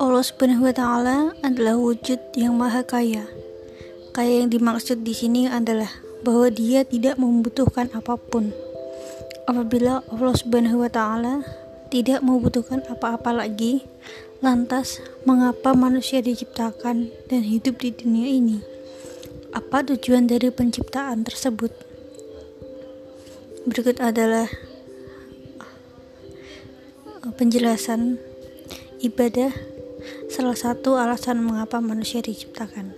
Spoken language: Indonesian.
Allah Subhanahu wa taala adalah wujud yang maha kaya. Kaya yang dimaksud di sini adalah bahwa Dia tidak membutuhkan apa pun. Apabila Allah Subhanahu wa taala tidak membutuhkan apa-apa lagi, lantas mengapa manusia diciptakan dan hidup di dunia ini? Apa tujuan dari penciptaan tersebut? Berikut adalah penjelasan ibadah salah satu alasan mengapa manusia diciptakan.